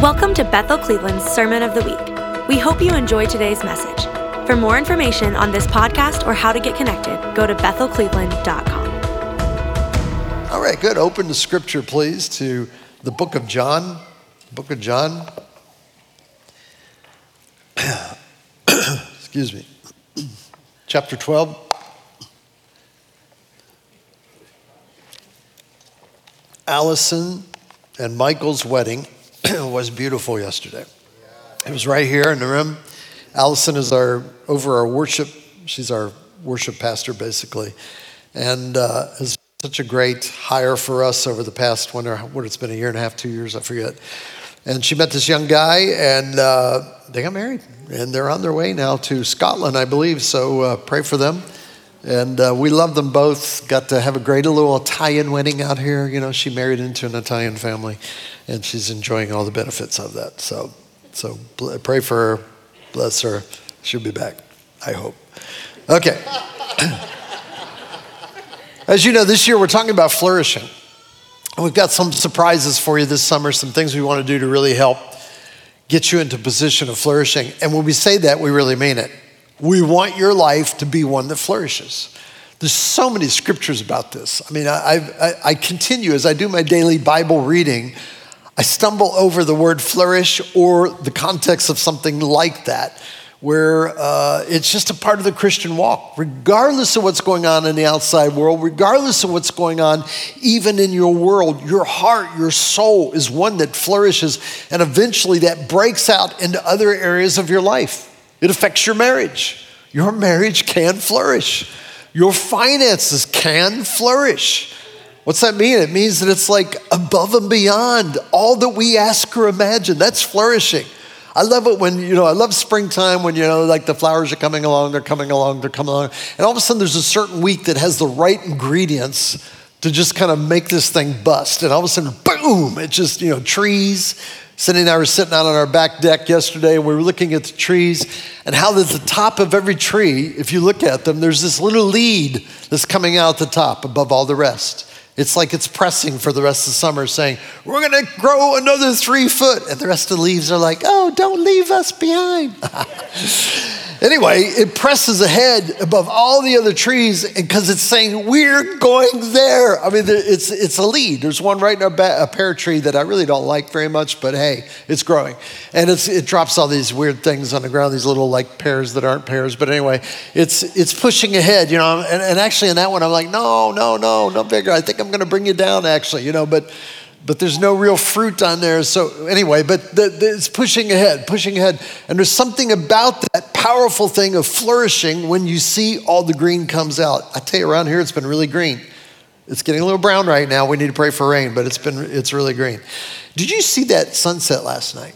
Welcome to Bethel Cleveland's Sermon of the Week. We hope you enjoy today's message. For more information on this podcast or how to get connected, go to bethelcleveland.com. All right, good. Open the scripture, please, to the book of John. Book of John. Excuse me. Chapter 12. Allison and Michael's wedding was beautiful yesterday. It was right here in the room. Allison is our over our worship. She's our worship pastor, basically, and uh, has such a great hire for us over the past wonder what it's been a year and a half, two years, I forget. And she met this young guy, and uh, they got married, and they're on their way now to Scotland, I believe. So uh, pray for them. And uh, we love them both. Got to have a great little Italian wedding out here. You know, she married into an Italian family, and she's enjoying all the benefits of that. So, so pray for her. Bless her. She'll be back. I hope. Okay. As you know, this year we're talking about flourishing. We've got some surprises for you this summer, some things we want to do to really help get you into position of flourishing. And when we say that, we really mean it. We want your life to be one that flourishes. There's so many scriptures about this. I mean, I, I, I, continue as I do my daily Bible reading, I stumble over the word flourish or the context of something like that, where uh, it's just a part of the Christian walk, regardless of what's going on in the outside world, regardless of what's going on even in your world, your heart, your soul is one that flourishes, and eventually that breaks out into other areas of your life. It affects your marriage. Your marriage can flourish. Your finances can flourish. What's that mean? It means that it's like above and beyond all that we ask or imagine. That's flourishing. I love it when, you know, I love springtime when, you know, like the flowers are coming along, they're coming along, they're coming along. And all of a sudden there's a certain week that has the right ingredients to just kind of make this thing bust. And all of a sudden, boom, it just, you know, trees, Cindy and I were sitting out on our back deck yesterday and we were looking at the trees and how at the top of every tree, if you look at them, there's this little lead that's coming out the top above all the rest. It's like it's pressing for the rest of the summer, saying, We're to grow another three foot. And the rest of the leaves are like, Oh, don't leave us behind. Anyway, it presses ahead above all the other trees because it's saying, We're going there. I mean, it's, it's a lead. There's one right in a, ba- a pear tree that I really don't like very much, but hey, it's growing. And it's, it drops all these weird things on the ground, these little like pears that aren't pears. But anyway, it's, it's pushing ahead, you know. And, and actually, in that one, I'm like, No, no, no, no bigger. I think I'm going to bring you down, actually, you know. But but there's no real fruit on there. So, anyway, but the, the, it's pushing ahead, pushing ahead. And there's something about that powerful thing of flourishing when you see all the green comes out. I tell you, around here, it's been really green. It's getting a little brown right now. We need to pray for rain, but it's been it's really green. Did you see that sunset last night?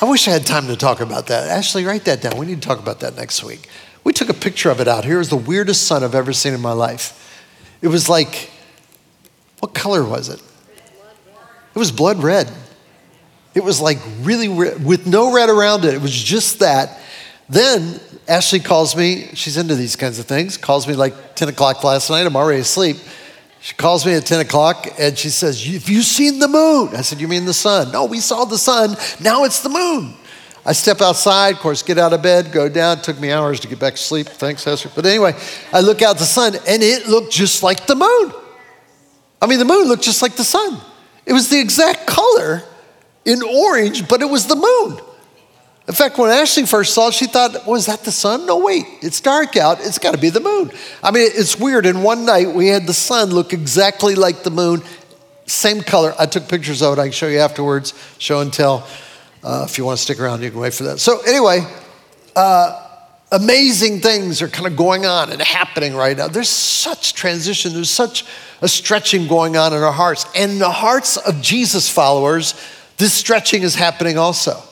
I wish I had time to talk about that. Ashley, write that down. We need to talk about that next week. We took a picture of it out. here. It was the weirdest sun I've ever seen in my life. It was like, what color was it? It was blood red. It was like really red, with no red around it. It was just that. Then Ashley calls me. She's into these kinds of things. Calls me like 10 o'clock last night. I'm already asleep. She calls me at 10 o'clock and she says, Have you seen the moon? I said, You mean the sun? No, we saw the sun. Now it's the moon. I step outside, of course, get out of bed, go down. It took me hours to get back to sleep. Thanks, Esther. But anyway, I look out the sun and it looked just like the moon. I mean, the moon looked just like the sun. It was the exact color in orange, but it was the moon. In fact, when Ashley first saw it, she thought, was that the sun? No, wait, it's dark out. It's got to be the moon. I mean, it's weird. In one night, we had the sun look exactly like the moon, same color. I took pictures of it. I can show you afterwards, show and tell. Uh, if you want to stick around, you can wait for that. So, anyway, uh, amazing things are kind of going on and happening right now. There's such transition, there's such a stretching going on in our hearts. And in the hearts of Jesus followers, this stretching is happening also.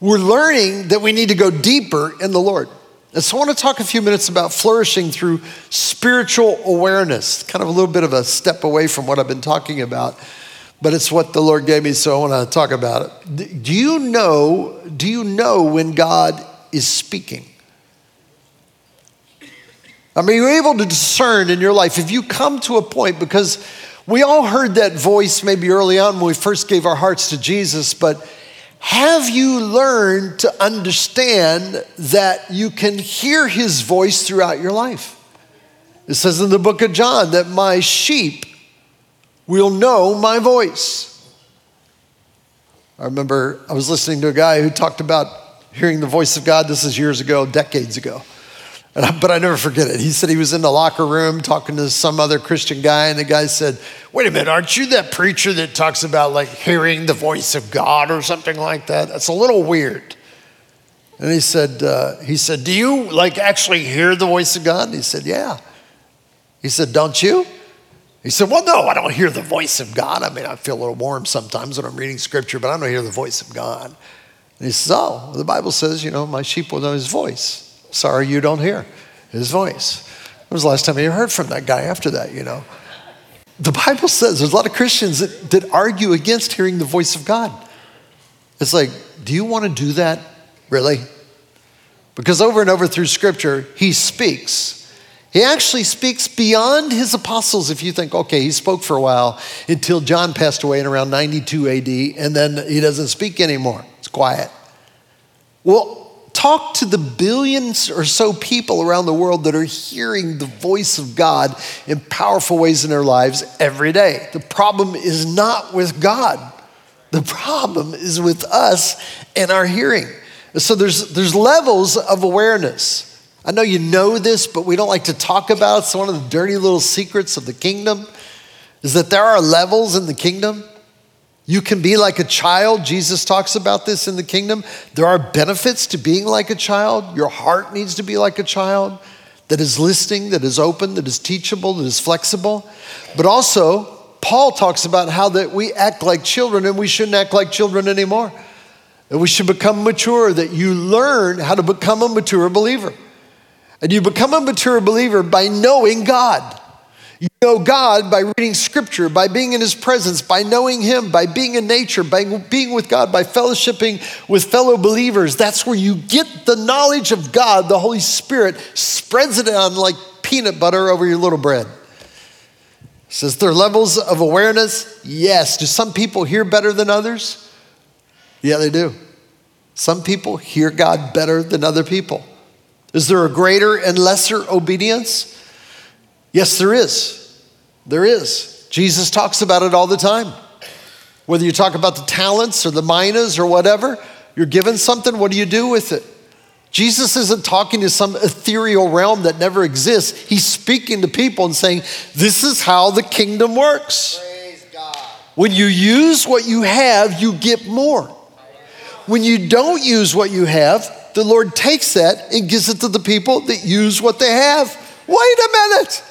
We're learning that we need to go deeper in the Lord. And so I want to talk a few minutes about flourishing through spiritual awareness, kind of a little bit of a step away from what I've been talking about, but it's what the Lord gave me, so I want to talk about it. Do you know, do you know when God is speaking? I mean, you're able to discern in your life if you come to a point because we all heard that voice maybe early on when we first gave our hearts to Jesus, but have you learned to understand that you can hear his voice throughout your life? It says in the book of John that my sheep will know my voice. I remember I was listening to a guy who talked about hearing the voice of God. This is years ago, decades ago. I, but I never forget it. He said he was in the locker room talking to some other Christian guy, and the guy said, Wait a minute, aren't you that preacher that talks about like hearing the voice of God or something like that? That's a little weird. And he said, uh, he said, Do you like actually hear the voice of God? And he said, Yeah. He said, Don't you? He said, Well, no, I don't hear the voice of God. I mean, I feel a little warm sometimes when I'm reading scripture, but I don't hear the voice of God. And he says, Oh, the Bible says, you know, my sheep will know his voice. Sorry you don't hear his voice. When was the last time you heard from that guy after that, you know? The Bible says there's a lot of Christians that, that argue against hearing the voice of God. It's like, do you want to do that? Really? Because over and over through scripture, he speaks. He actually speaks beyond his apostles. If you think, okay, he spoke for a while until John passed away in around 92 AD, and then he doesn't speak anymore. It's quiet. Well, Talk to the billions or so people around the world that are hearing the voice of God in powerful ways in their lives every day. The problem is not with God, the problem is with us and our hearing. So there's, there's levels of awareness. I know you know this, but we don't like to talk about it. It's one of the dirty little secrets of the kingdom is that there are levels in the kingdom. You can be like a child. Jesus talks about this in the kingdom. There are benefits to being like a child. Your heart needs to be like a child that is listening, that is open, that is teachable, that is flexible. But also, Paul talks about how that we act like children and we shouldn't act like children anymore. That we should become mature, that you learn how to become a mature believer. And you become a mature believer by knowing God. You know God by reading scripture, by being in his presence, by knowing him, by being in nature, by being with God, by fellowshipping with fellow believers. That's where you get the knowledge of God. The Holy Spirit spreads it on like peanut butter over your little bread. Says there are levels of awareness. Yes. Do some people hear better than others? Yeah, they do. Some people hear God better than other people. Is there a greater and lesser obedience? Yes, there is. There is. Jesus talks about it all the time. Whether you talk about the talents or the minas or whatever, you're given something, what do you do with it? Jesus isn't talking to some ethereal realm that never exists. He's speaking to people and saying, This is how the kingdom works. When you use what you have, you get more. When you don't use what you have, the Lord takes that and gives it to the people that use what they have. Wait a minute.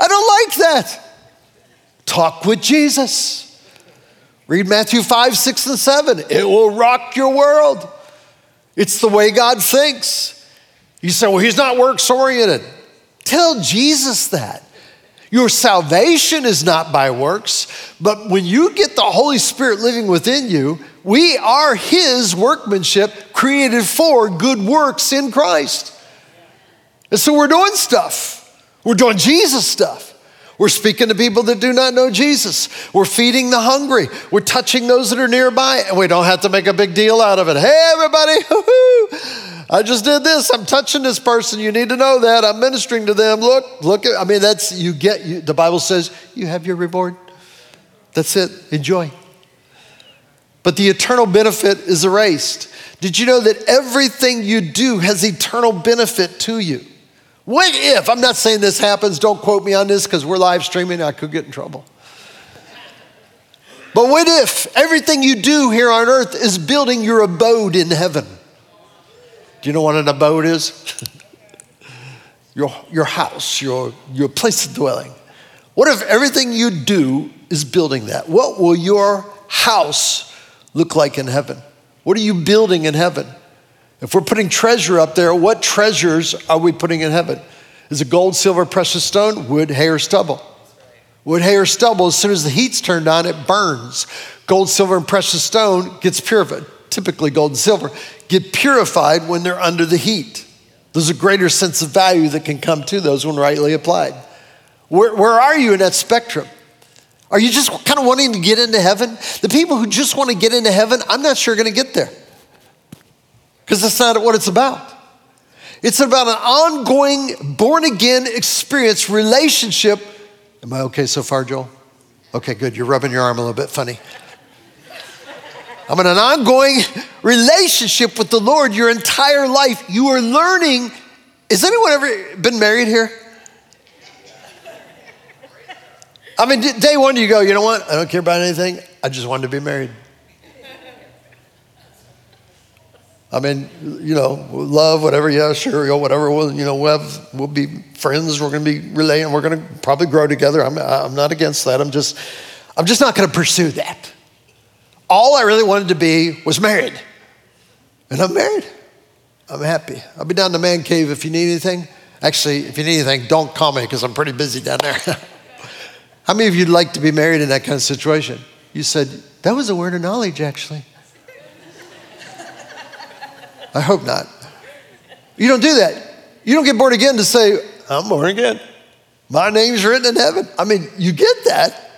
I don't like that. Talk with Jesus. Read Matthew 5, 6, and 7. It will rock your world. It's the way God thinks. You say, well, he's not works oriented. Tell Jesus that. Your salvation is not by works, but when you get the Holy Spirit living within you, we are his workmanship created for good works in Christ. And so we're doing stuff. We're doing Jesus stuff. We're speaking to people that do not know Jesus. We're feeding the hungry. We're touching those that are nearby, and we don't have to make a big deal out of it. Hey, everybody, I just did this. I'm touching this person. You need to know that. I'm ministering to them. Look, look at, I mean, that's, you get, you, the Bible says you have your reward. That's it. Enjoy. But the eternal benefit is erased. Did you know that everything you do has eternal benefit to you? What if, I'm not saying this happens, don't quote me on this because we're live streaming, I could get in trouble. But what if everything you do here on earth is building your abode in heaven? Do you know what an abode is? your, your house, your, your place of dwelling. What if everything you do is building that? What will your house look like in heaven? What are you building in heaven? If we're putting treasure up there, what treasures are we putting in heaven? Is it gold, silver, precious stone, wood, hay, or stubble? Wood, hay, or stubble, as soon as the heat's turned on, it burns. Gold, silver, and precious stone gets purified. Typically, gold and silver get purified when they're under the heat. There's a greater sense of value that can come to those when rightly applied. Where, where are you in that spectrum? Are you just kind of wanting to get into heaven? The people who just want to get into heaven, I'm not sure are going to get there. Because that's not what it's about. It's about an ongoing born again experience, relationship. Am I okay so far, Joel? Okay, good. You're rubbing your arm a little bit funny. I'm in an ongoing relationship with the Lord your entire life. You are learning. Has anyone ever been married here? I mean, day one, you go, you know what? I don't care about anything. I just wanted to be married. I mean, you know, love, whatever, yeah, sure, know, whatever, we'll, you know, we'll, have, we'll be friends, we're going to be relating, we're going to probably grow together. I'm, I'm not against that. I'm just, I'm just not going to pursue that. All I really wanted to be was married. And I'm married. I'm happy. I'll be down in the man cave if you need anything. Actually, if you need anything, don't call me because I'm pretty busy down there. How many of you'd like to be married in that kind of situation? You said, that was a word of knowledge, actually. I hope not. You don't do that. You don't get born again to say, I'm born again. My name's written in heaven. I mean, you get that.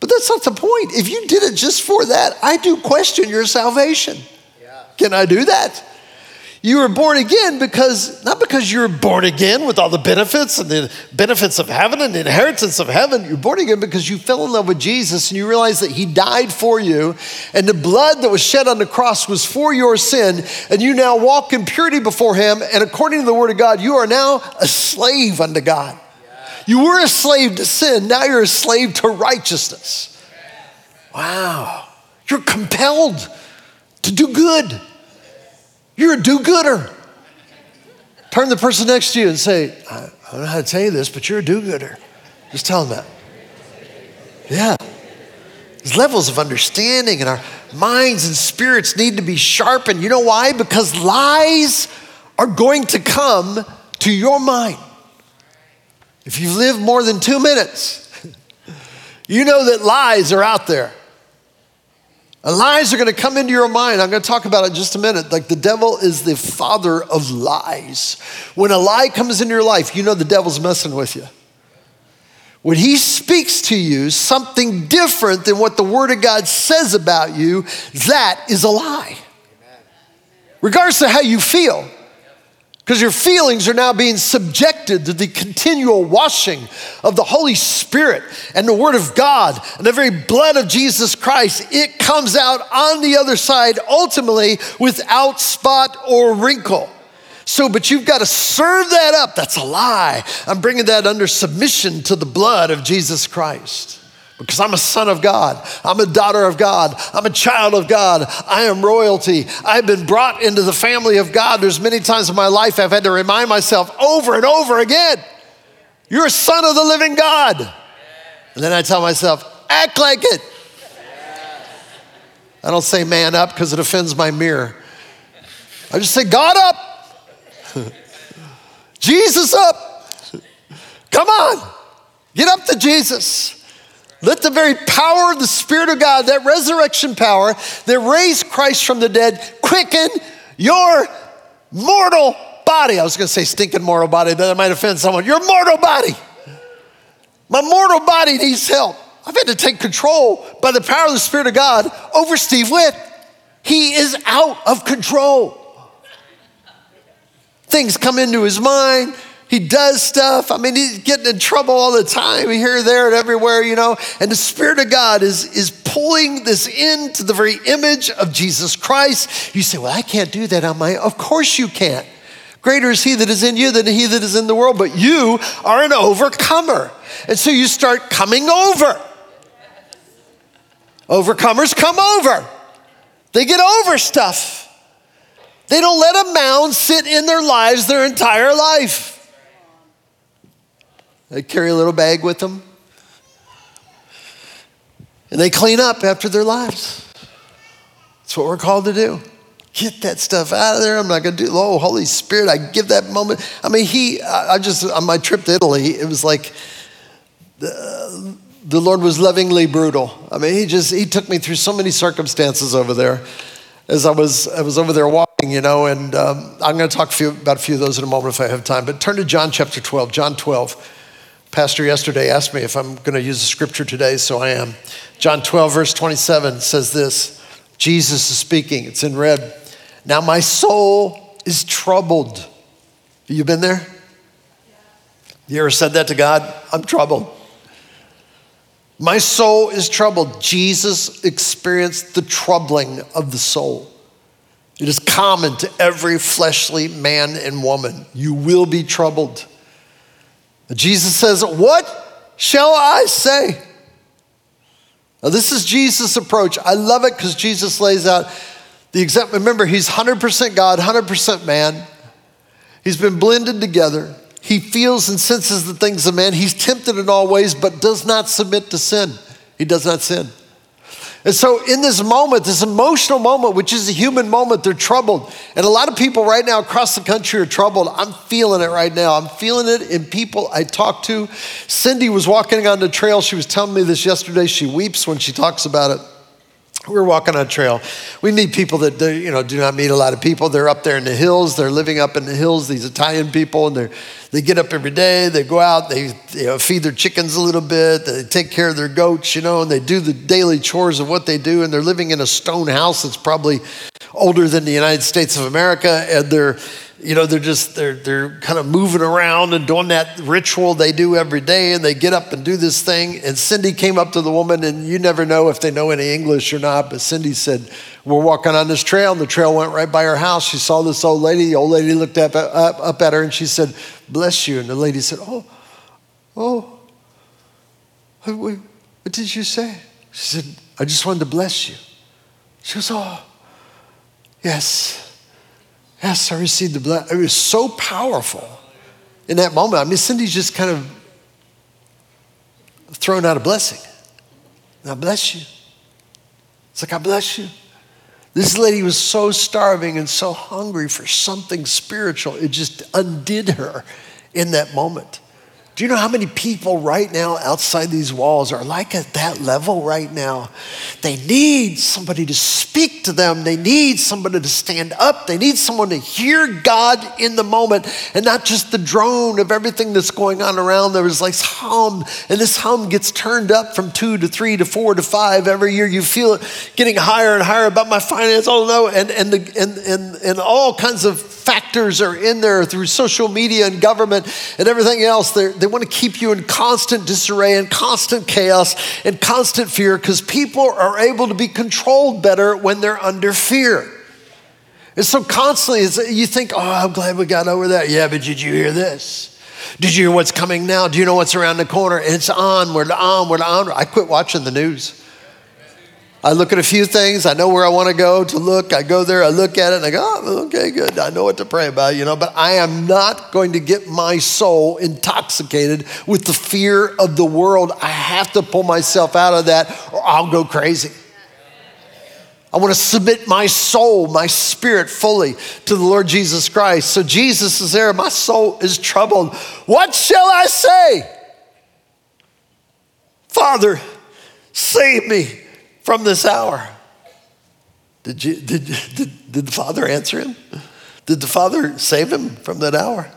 But that's not the point. If you did it just for that, I do question your salvation. Yeah. Can I do that? You were born again because, not because you're born again with all the benefits and the benefits of heaven and the inheritance of heaven. You're born again because you fell in love with Jesus and you realized that He died for you and the blood that was shed on the cross was for your sin. And you now walk in purity before Him. And according to the Word of God, you are now a slave unto God. You were a slave to sin, now you're a slave to righteousness. Wow. You're compelled to do good. You're a do gooder. Turn the person next to you and say, I, don't know how to tell you this, but you're a do gooder. Just tell them that. Yeah. There's levels of understanding, and our minds and spirits need to be sharpened. You know why? Because lies are going to come to your mind. If you've lived more than two minutes, you know that lies are out there. Lies are going to come into your mind. I'm going to talk about it in just a minute. Like the devil is the father of lies. When a lie comes into your life, you know the devil's messing with you. When he speaks to you something different than what the Word of God says about you, that is a lie. Regardless of how you feel. Because your feelings are now being subjected to the continual washing of the Holy Spirit and the Word of God and the very blood of Jesus Christ. It comes out on the other side ultimately without spot or wrinkle. So, but you've got to serve that up. That's a lie. I'm bringing that under submission to the blood of Jesus Christ because I'm a son of God. I'm a daughter of God. I'm a child of God. I am royalty. I've been brought into the family of God. There's many times in my life I've had to remind myself over and over again you're a son of the living God. And then I tell myself, act like it. I don't say man up because it offends my mirror. I just say, God up. Jesus up. Come on. Get up to Jesus. Let the very power of the Spirit of God, that resurrection power that raised Christ from the dead, quicken your mortal body. I was going to say stinking mortal body, but that might offend someone. Your mortal body. My mortal body needs help. I've had to take control by the power of the Spirit of God over Steve Witt. He is out of control. Things come into his mind, he does stuff. I mean, he's getting in trouble all the time, here, there, and everywhere, you know. And the Spirit of God is, is pulling this into the very image of Jesus Christ. You say, Well, I can't do that on my. Of course you can't. Greater is he that is in you than he that is in the world, but you are an overcomer. And so you start coming over. Overcomers come over, they get over stuff. They don't let a mound sit in their lives their entire life. They carry a little bag with them. And they clean up after their lives. That's what we're called to do. Get that stuff out of there. I'm not going to do, oh, Holy Spirit, I give that moment. I mean, he, I just, on my trip to Italy, it was like the, the Lord was lovingly brutal. I mean, he just, he took me through so many circumstances over there as I was, I was over there walking, you know, and um, I'm going to talk few, about a few of those in a moment if I have time. But turn to John chapter 12, John 12. Pastor yesterday asked me if I'm going to use the scripture today, so I am. John 12, verse 27 says this Jesus is speaking, it's in red. Now my soul is troubled. You been there? You ever said that to God? I'm troubled. My soul is troubled. Jesus experienced the troubling of the soul. It is common to every fleshly man and woman. You will be troubled. Jesus says, What shall I say? Now, this is Jesus' approach. I love it because Jesus lays out the example. Remember, he's 100% God, 100% man. He's been blended together. He feels and senses the things of man. He's tempted in all ways, but does not submit to sin. He does not sin. And so, in this moment, this emotional moment, which is a human moment, they're troubled. And a lot of people right now across the country are troubled. I'm feeling it right now. I'm feeling it in people I talk to. Cindy was walking on the trail. She was telling me this yesterday. She weeps when she talks about it. We are walking on a trail. We meet people that do, you know do not meet a lot of people. They're up there in the hills. They're living up in the hills. These Italian people, and they they get up every day. They go out. They you know, feed their chickens a little bit. They take care of their goats, you know, and they do the daily chores of what they do. And they're living in a stone house that's probably older than the United States of America. And they're you know, they're just they're they're kind of moving around and doing that ritual they do every day, and they get up and do this thing. And Cindy came up to the woman, and you never know if they know any English or not. But Cindy said, "We're walking on this trail, and the trail went right by her house. She saw this old lady. The old lady looked up up, up at her, and she said, "Bless you." And the lady said, "Oh, oh, what, what did you say?" She said, "I just wanted to bless you." She goes, "Oh, yes." Yes, I received the blood. It was so powerful in that moment. I mean, Cindy's just kind of thrown out a blessing. I bless you. It's like, I bless you. This lady was so starving and so hungry for something spiritual, it just undid her in that moment. Do you know how many people right now outside these walls are like at that level right now? They need somebody to speak to them. They need somebody to stand up. They need someone to hear God in the moment and not just the drone of everything that's going on around. There is like hum, and this hum gets turned up from two to three to four to five every year. You feel it getting higher and higher about my finance. Oh no, and and the, and and and all kinds of factors are in there through social media and government and everything else. They're, they want to keep you in constant disarray and constant chaos and constant fear because people are able to be controlled better when they're under fear. And so constantly, you think, oh, I'm glad we got over that. Yeah, but did you hear this? Did you hear what's coming now? Do you know what's around the corner? It's onward, onward, onward. I quit watching the news. I look at a few things. I know where I want to go to look. I go there, I look at it, and I go, oh, okay, good. I know what to pray about, you know, but I am not going to get my soul intoxicated with the fear of the world. I have to pull myself out of that or I'll go crazy. I want to submit my soul, my spirit fully to the Lord Jesus Christ. So Jesus is there. My soul is troubled. What shall I say? Father, save me from this hour. Did, you, did, did, did the Father answer him? Did the Father save him from that hour?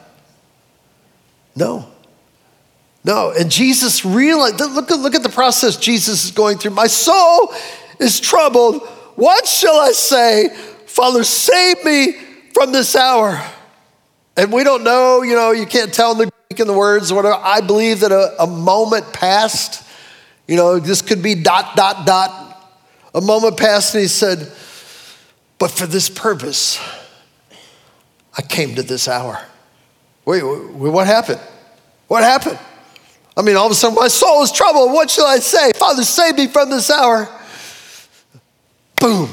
No. No. And Jesus realized, look, look at the process Jesus is going through. My soul is troubled. What shall I say? Father, save me from this hour. And we don't know, you know, you can't tell in the Greek and the words, whatever. I believe that a, a moment passed. You know, this could be dot, dot, dot, a moment passed and he said, But for this purpose, I came to this hour. Wait, wait, what happened? What happened? I mean, all of a sudden, my soul is troubled. What shall I say? Father, save me from this hour. Boom.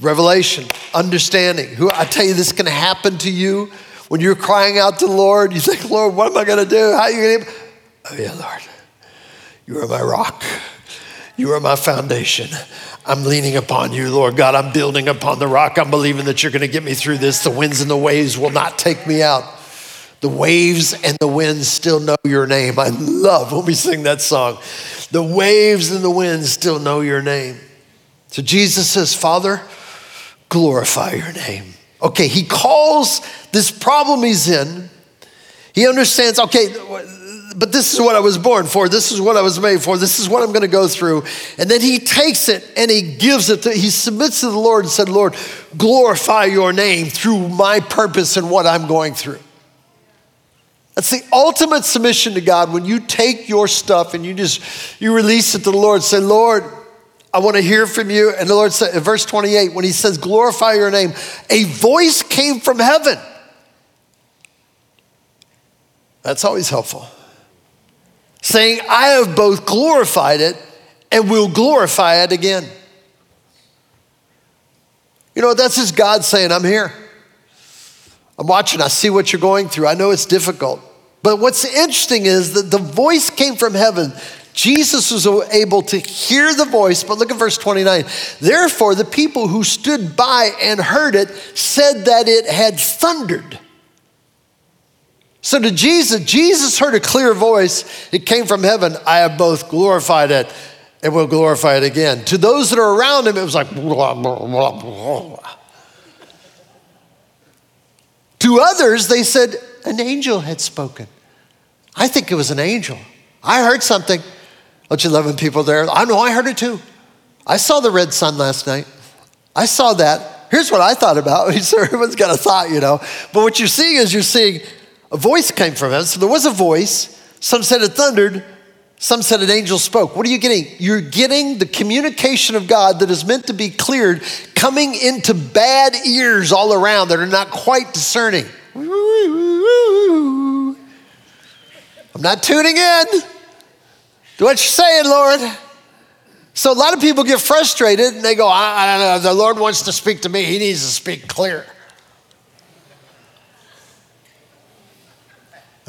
Revelation, understanding. Who I tell you, this can happen to you when you're crying out to the Lord. You think, Lord, what am I going to do? How are you going to? Oh yeah, Lord, you are my rock. You are my foundation. I'm leaning upon you, Lord God. I'm building upon the rock. I'm believing that you're going to get me through this. The winds and the waves will not take me out. The waves and the winds still know your name. I love when we sing that song. The waves and the winds still know your name. So Jesus says, Father, glorify your name. Okay, he calls this problem he's in. He understands, okay, but this is what I was born for. This is what I was made for. This is what I'm going to go through. And then he takes it and he gives it to, he submits to the Lord and said, Lord, glorify your name through my purpose and what I'm going through. That's the ultimate submission to God when you take your stuff and you just you release it to the Lord. Say, Lord, I want to hear from you. And the Lord said in verse 28, when he says, glorify your name, a voice came from heaven. That's always helpful. Saying, I have both glorified it and will glorify it again. You know, that's just God saying, I'm here. I'm watching, I see what you're going through. I know it's difficult. But what's interesting is that the voice came from heaven. Jesus was able to hear the voice, but look at verse 29. Therefore, the people who stood by and heard it said that it had thundered. So to Jesus, Jesus heard a clear voice. It came from heaven. I have both glorified it and will glorify it again. To those that are around him, it was like, blah, blah, blah, to others, they said, an angel had spoken. I think it was an angel. I heard something. Don't you love when people there? I know I heard it too. I saw the red sun last night. I saw that. Here's what I thought about. Everyone's got a thought, you know. But what you're seeing is you're seeing a voice came from heaven. So there was a voice. Some said it thundered. Some said an angel spoke. What are you getting? You're getting the communication of God that is meant to be cleared coming into bad ears all around that are not quite discerning. I'm not tuning in. Do what you're saying, Lord. So a lot of people get frustrated and they go, I, I don't know, the Lord wants to speak to me. He needs to speak clear.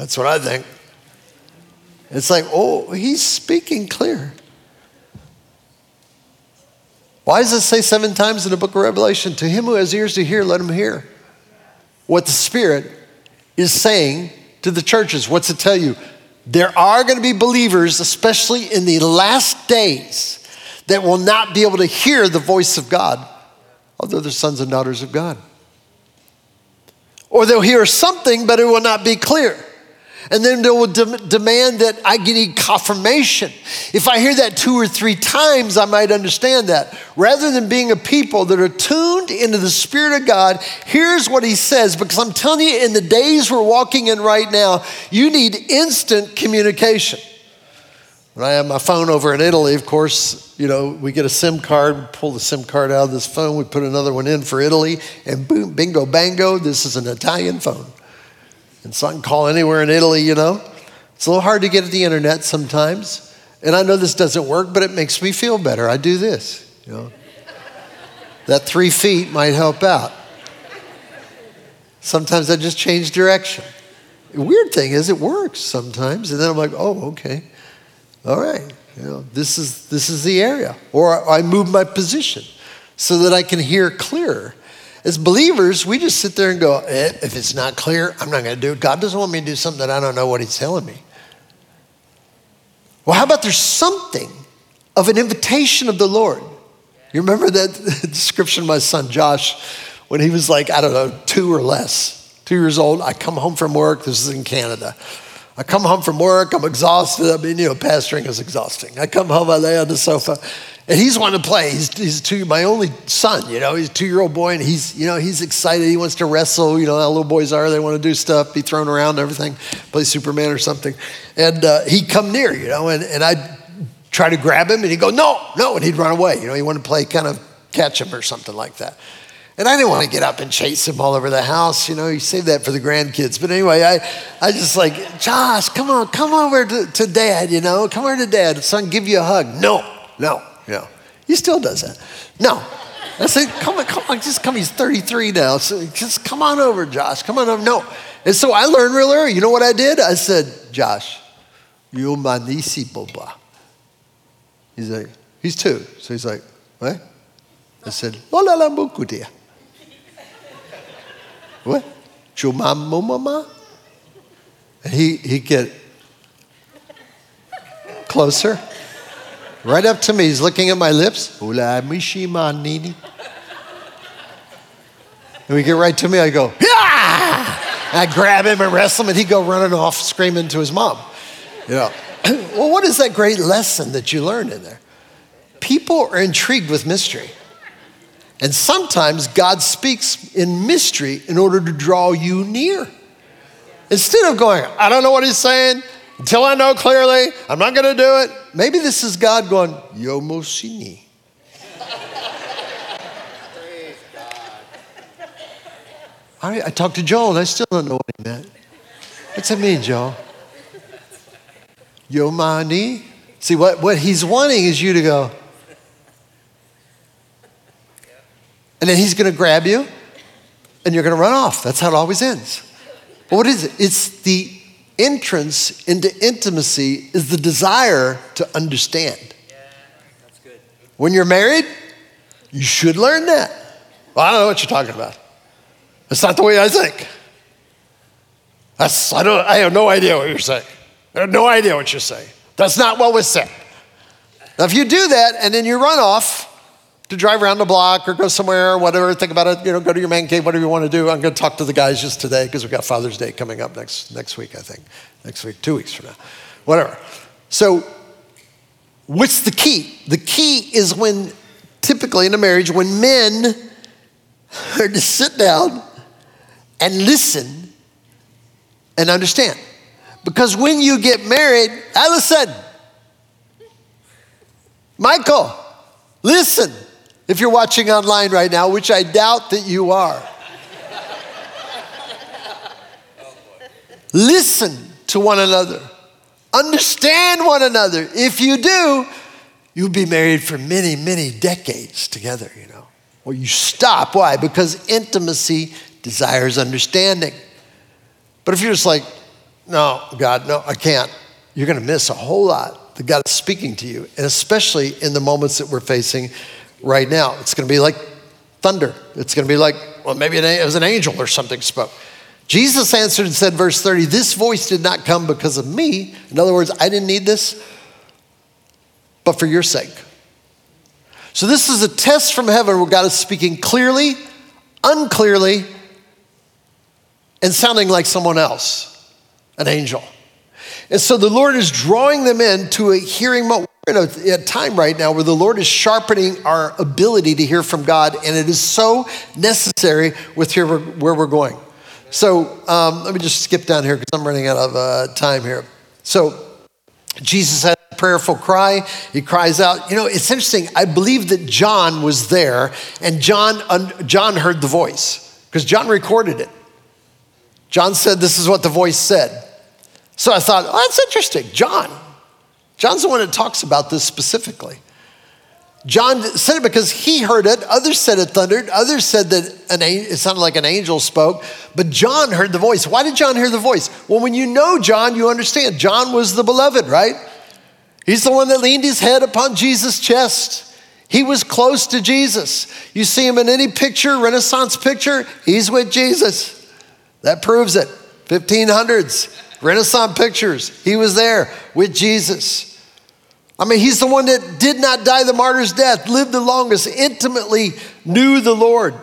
That's what I think. It's like, oh, he's speaking clear. Why does it say seven times in the book of Revelation? To him who has ears to hear, let him hear what the Spirit is saying to the churches. What's it tell you? There are going to be believers, especially in the last days, that will not be able to hear the voice of God, although they're sons and daughters of God. Or they'll hear something, but it will not be clear. And then they will de- demand that I need confirmation. If I hear that two or three times, I might understand that. Rather than being a people that are tuned into the Spirit of God, here's what He says because I'm telling you, in the days we're walking in right now, you need instant communication. When I have my phone over in Italy, of course, you know, we get a SIM card, pull the SIM card out of this phone, we put another one in for Italy, and boom, bingo, bango, this is an Italian phone. And so I can call anywhere in Italy, you know. It's a little hard to get at the internet sometimes. And I know this doesn't work, but it makes me feel better. I do this, you know. that three feet might help out. Sometimes I just change direction. The weird thing is, it works sometimes, and then I'm like, oh, okay, all right, you know, this is this is the area, or I move my position so that I can hear clearer. As believers, we just sit there and go, eh, if it's not clear, I'm not going to do it. God doesn't want me to do something that I don't know what He's telling me. Well, how about there's something of an invitation of the Lord? You remember that description of my son Josh when he was like, I don't know, two or less, two years old. I come home from work, this is in Canada. I come home from work, I'm exhausted. I mean, you know, pastoring is exhausting. I come home, I lay on the sofa, and he's wanting to play. He's, he's two, my only son, you know, he's a two year old boy, and he's, you know, he's excited. He wants to wrestle. You know how little boys are. They want to do stuff, be thrown around and everything, play Superman or something. And uh, he'd come near, you know, and, and I'd try to grab him, and he'd go, no, no, and he'd run away. You know, he wanted to play kind of catch him or something like that. And I didn't want to get up and chase him all over the house. You know, you save that for the grandkids. But anyway, I, I just like, Josh, come on, come over to, to dad, you know, come over to dad. Son, give you a hug. No, no, know, he still does that. No. I said, come on, come on, just come. He's 33 now. So just come on over, Josh. Come on over. No. And so I learned real early. You know what I did? I said, Josh, you manisi boba. He's like, he's two. So he's like, what? I said, Lola lambukutia. What? Chumamo mama? And he, he'd get closer. Right up to me, he's looking at my lips. Ula nini. And we get right to me, I go, yeah! I grab him and wrestle him, and he'd go running off screaming to his mom. Yeah. well, what is that great lesson that you learned in there? People are intrigued with mystery. And sometimes God speaks in mystery in order to draw you near. Instead of going, I don't know what he's saying, until I know clearly, I'm not going to do it. Maybe this is God going, Yo Moshini. I, I talked to Joel and I still don't know what he meant. What's that mean, Joel? Yo mani. See, what, what he's wanting is you to go, and then he's going to grab you and you're going to run off. That's how it always ends. But what is it? It's the entrance into intimacy is the desire to understand. When you're married, you should learn that. Well, I don't know what you're talking about. That's not the way I think. That's, I, don't, I have no idea what you're saying. I have no idea what you're saying. That's not what was said. Now, if you do that and then you run off to drive around the block or go somewhere or whatever, think about it, you know, go to your man cave, whatever you want to do. I'm going to talk to the guys just today because we've got Father's Day coming up next, next week, I think. Next week, two weeks from now. Whatever. So, what's the key? The key is when, typically in a marriage, when men are to sit down and listen and understand. Because when you get married, Allison, Michael, listen. If you're watching online right now, which I doubt that you are, listen to one another, understand one another. If you do, you'll be married for many, many decades together, you know. Well, you stop. Why? Because intimacy desires understanding. But if you're just like, no, God, no, I can't, you're going to miss a whole lot that God is speaking to you, and especially in the moments that we're facing right now. It's going to be like thunder. It's going to be like, well, maybe it was an angel or something spoke. Jesus answered and said, verse 30, this voice did not come because of me. In other words, I didn't need this, but for your sake. So this is a test from heaven where God is speaking clearly, unclearly, and sounding like someone else, an angel. And so the Lord is drawing them into a hearing moment. We're in a, a, time right now where the Lord is sharpening our ability to hear from God, and it is so necessary with here where we're going. So um, let me just skip down here because I'm running out of uh, time here. So Jesus had a prayerful cry. He cries out. You know, it's interesting. I believe that John was there, and John John heard the voice because John recorded it. John said, This is what the voice said. So I thought, oh, that's interesting. John. John's the one that talks about this specifically. John said it because he heard it. Others said it thundered. Others said that an, it sounded like an angel spoke. But John heard the voice. Why did John hear the voice? Well, when you know John, you understand. John was the beloved, right? He's the one that leaned his head upon Jesus' chest. He was close to Jesus. You see him in any picture, Renaissance picture, he's with Jesus. That proves it. 1500s, Renaissance pictures. He was there with Jesus. I mean, he's the one that did not die the martyr's death, lived the longest, intimately knew the Lord.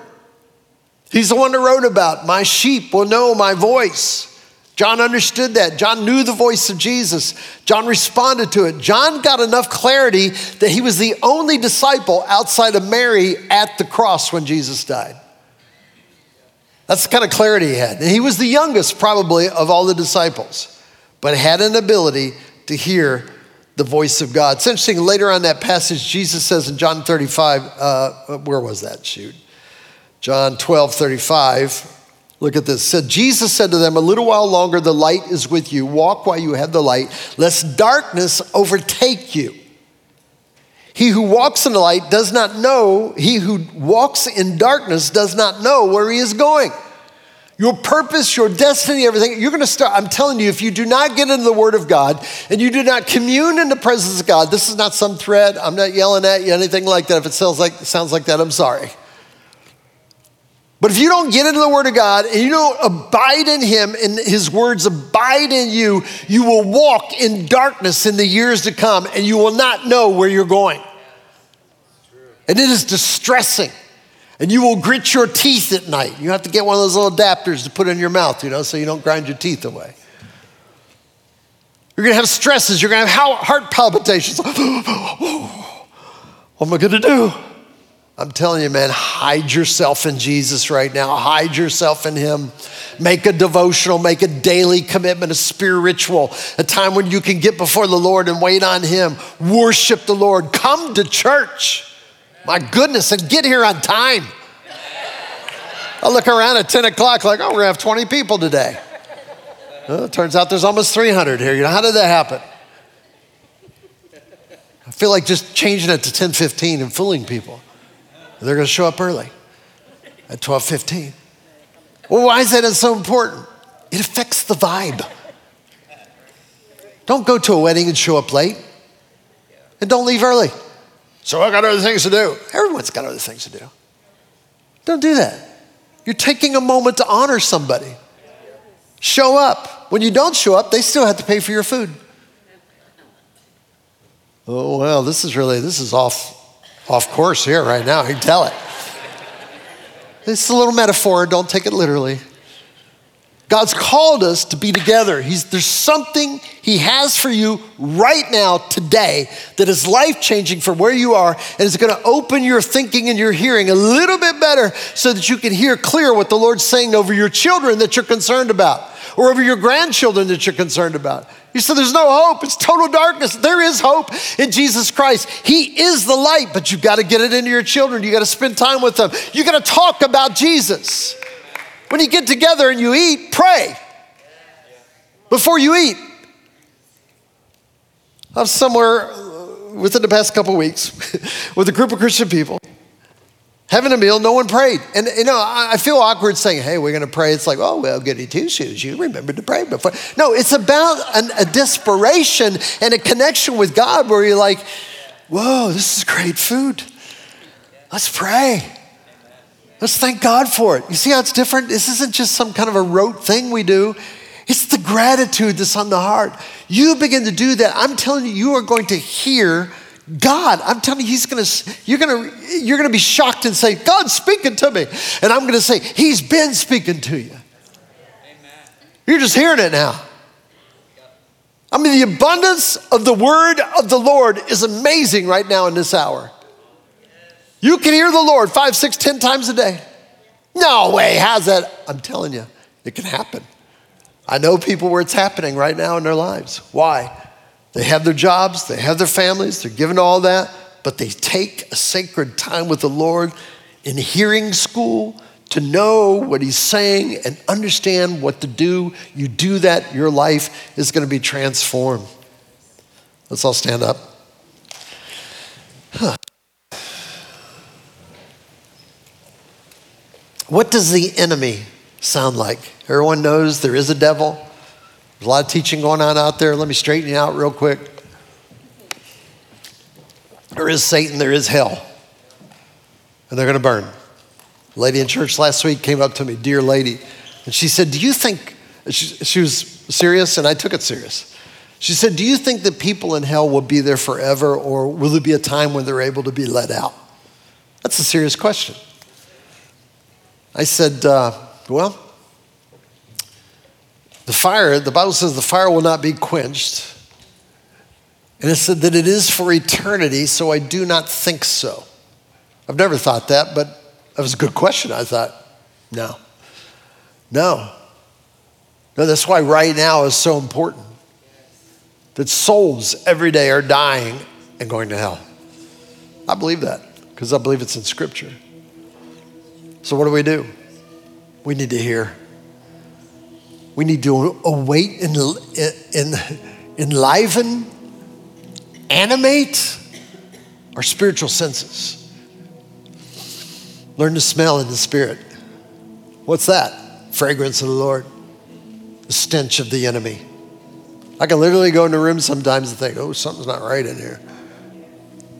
He's the one that wrote about, My sheep will know my voice. John understood that. John knew the voice of Jesus. John responded to it. John got enough clarity that he was the only disciple outside of Mary at the cross when Jesus died. That's the kind of clarity he had. And he was the youngest, probably, of all the disciples, but had an ability to hear the voice of God. It's interesting, later on that passage, Jesus says in John 35, uh, where was that? Shoot. John 12, 35. Look at this. Said Jesus said to them, A little while longer the light is with you. Walk while you have the light, lest darkness overtake you. He who walks in the light does not know, he who walks in darkness does not know where he is going. Your purpose, your destiny, everything, you're gonna start. I'm telling you, if you do not get into the Word of God and you do not commune in the presence of God, this is not some threat. I'm not yelling at you, anything like that. If it sounds like, sounds like that, I'm sorry. But if you don't get into the Word of God and you don't abide in Him and His words abide in you, you will walk in darkness in the years to come and you will not know where you're going. And it is distressing. And you will grit your teeth at night. You have to get one of those little adapters to put in your mouth, you know, so you don't grind your teeth away. You're gonna have stresses. You're gonna have heart palpitations. what am I gonna do? I'm telling you, man, hide yourself in Jesus right now. Hide yourself in Him. Make a devotional, make a daily commitment, a spiritual, a time when you can get before the Lord and wait on Him. Worship the Lord. Come to church. My goodness, and get here on time. I look around at 10 o'clock like, oh, we're gonna have 20 people today. Well, turns out there's almost 300 here. You know, how did that happen? I feel like just changing it to 10:15 and fooling people. They're going to show up early at 12:15. Well, why is that so important? It affects the vibe. Don't go to a wedding and show up late. And don't leave early. So I got other things to do. Everyone's got other things to do. Don't do that. You're taking a moment to honor somebody. Show up. When you don't show up, they still have to pay for your food. Oh well, this is really this is off off course here right now. I can tell it. It's a little metaphor, don't take it literally. God's called us to be together. He's, there's something He has for you right now, today, that is life changing for where you are, and is going to open your thinking and your hearing a little bit better so that you can hear clear what the Lord's saying over your children that you're concerned about, or over your grandchildren that you're concerned about. You said there's no hope, it's total darkness. There is hope in Jesus Christ. He is the light, but you've got to get it into your children. You got to spend time with them. You got to talk about Jesus. When you get together and you eat, pray before you eat. I was somewhere uh, within the past couple weeks with a group of Christian people having a meal, no one prayed. And you know, I feel awkward saying, hey, we're gonna pray. It's like, oh, well, goody two shoes. You remember to pray before. No, it's about an, a desperation and a connection with God where you're like, whoa, this is great food. Let's pray. Let's thank God for it. You see how it's different? This isn't just some kind of a rote thing we do. It's the gratitude that's on the heart. You begin to do that. I'm telling you, you are going to hear God. I'm telling you, He's gonna, you're gonna, you're gonna be shocked and say, God's speaking to me. And I'm gonna say, He's been speaking to you. Amen. You're just hearing it now. I mean, the abundance of the word of the Lord is amazing right now in this hour. You can hear the Lord five, six, ten times a day. No way, how's that? I'm telling you, it can happen. I know people where it's happening right now in their lives. Why? They have their jobs, they have their families, they're given all that, but they take a sacred time with the Lord in hearing school to know what He's saying and understand what to do. You do that, your life is going to be transformed. Let's all stand up. What does the enemy sound like? Everyone knows there is a devil. There's a lot of teaching going on out there. Let me straighten you out real quick. There is Satan, there is hell, and they're going to burn. A lady in church last week came up to me, dear lady, and she said, Do you think, she, she was serious, and I took it serious. She said, Do you think that people in hell will be there forever, or will there be a time when they're able to be let out? That's a serious question. I said, uh, Well, the fire, the Bible says the fire will not be quenched. And it said that it is for eternity, so I do not think so. I've never thought that, but that was a good question. I thought, no. No. No, that's why right now is so important. That souls every day are dying and going to hell. I believe that because I believe it's in Scripture. So, what do we do? We need to hear. We need to await and, enliven, animate our spiritual senses. Learn to smell in the Spirit. What's that? Fragrance of the Lord, the stench of the enemy. I can literally go in a room sometimes and think, oh, something's not right in here.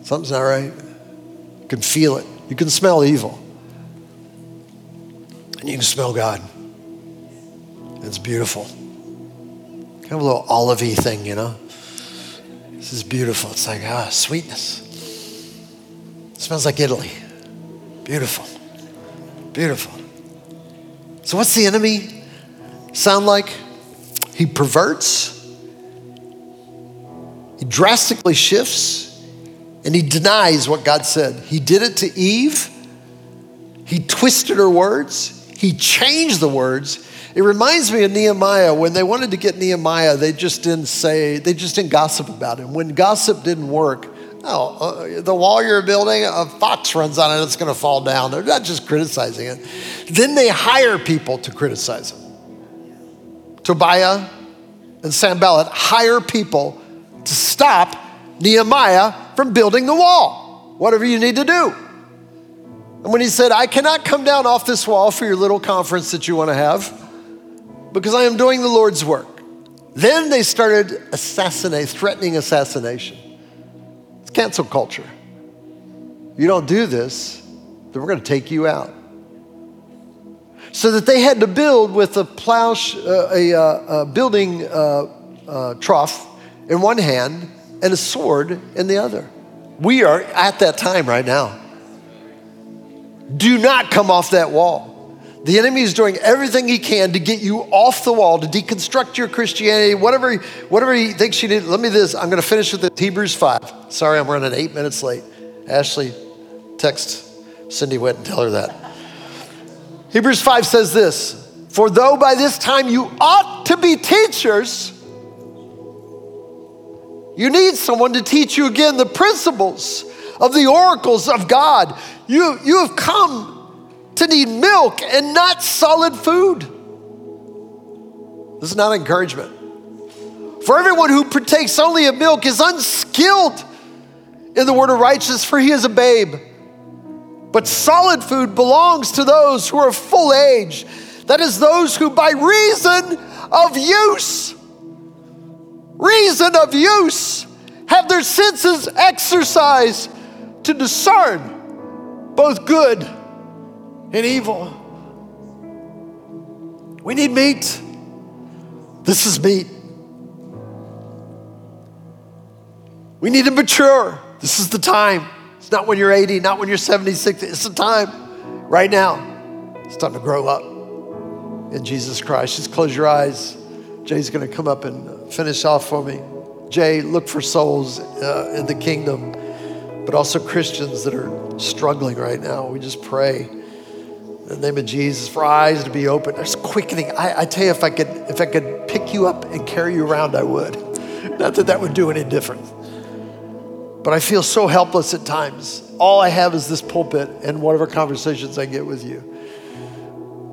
Something's not right. You can feel it. You can smell evil and you can smell God. It's beautiful. Kind of a little olivey thing, you know. This is beautiful. It's like ah, sweetness. It smells like Italy. Beautiful, beautiful. So, what's the enemy sound like? He perverts, he drastically shifts and he denies what God said. He did it to Eve, he twisted her words, he changed the words. It reminds me of Nehemiah. When they wanted to get Nehemiah, they just didn't say, they just didn't gossip about him. When gossip didn't work, oh, uh, the wall you're building, a fox runs on it, it's going to fall down. They're not just criticizing it. Then they hire people to criticize him. Tobiah and Sanballat hire people to stop Nehemiah from building the wall, whatever you need to do. And when he said, I cannot come down off this wall for your little conference that you want to have, because I am doing the Lord's work. Then they started assassinate, threatening assassination. It's cancel culture. You don't do this, then we're going to take you out. So that they had to build with a plow, uh, a, uh, a, building uh, uh, trough in one hand and a sword in the other. We are at that time right now. Do not come off that wall. The enemy is doing everything he can to get you off the wall, to deconstruct your Christianity, whatever, whatever he thinks you need. Let me this. I'm going to finish with this. Hebrews 5. Sorry, I'm running eight minutes late. Ashley, text Cindy Witt and tell her that. Hebrews 5 says this For though by this time you ought to be teachers, you need someone to teach you again the principles of the oracles of God. You, you have come to need milk and not solid food. This is not encouragement. For everyone who partakes only of milk is unskilled in the word of righteousness, for he is a babe. But solid food belongs to those who are full age, that is, those who by reason of use, reason of use, have their senses exercised to discern both good and evil. We need meat. This is meat. We need to mature. This is the time. It's not when you're 80, not when you're 76. It's the time right now. It's time to grow up in Jesus Christ. Just close your eyes. Jay's going to come up and finish off for me. Jay, look for souls uh, in the kingdom, but also Christians that are struggling right now. We just pray in the name of Jesus, for eyes to be open. There's quickening. I, I, tell you, if I could, if I could pick you up and carry you around, I would. Not that that would do any difference. But I feel so helpless at times. All I have is this pulpit and whatever conversations I get with you.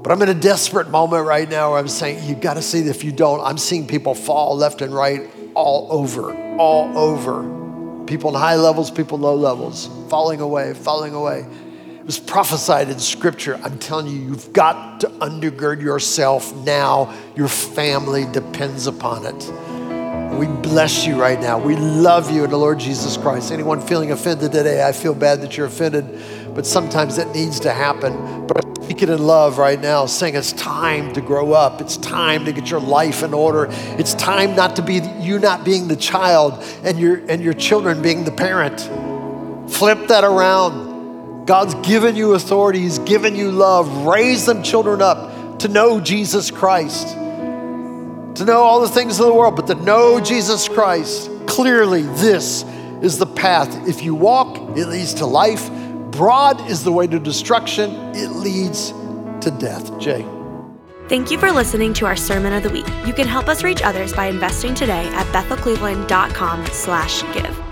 But I'm in a desperate moment right now where I'm saying, you've got to see that if you don't, I'm seeing people fall left and right all over, all over. People in high levels, people low levels, falling away, falling away. It was prophesied in scripture. I'm telling you, you've got to undergird yourself now. Your family depends upon it. We bless you right now. We love you in the Lord Jesus Christ. Anyone feeling offended today, I feel bad that you're offended, but sometimes that needs to happen. But I speak it in love right now, saying it's time to grow up. It's time to get your life in order. It's time not to be you not being the child and your and your children being the parent. Flip that around. God's given you authority, He's given you love. Raise them children up to know Jesus Christ, to know all the things of the world, but to know Jesus Christ. Clearly, this is the path. If you walk, it leads to life. Broad is the way to destruction, it leads to death. Jay. Thank you for listening to our Sermon of the Week. You can help us reach others by investing today at bethelcleveland.com slash give.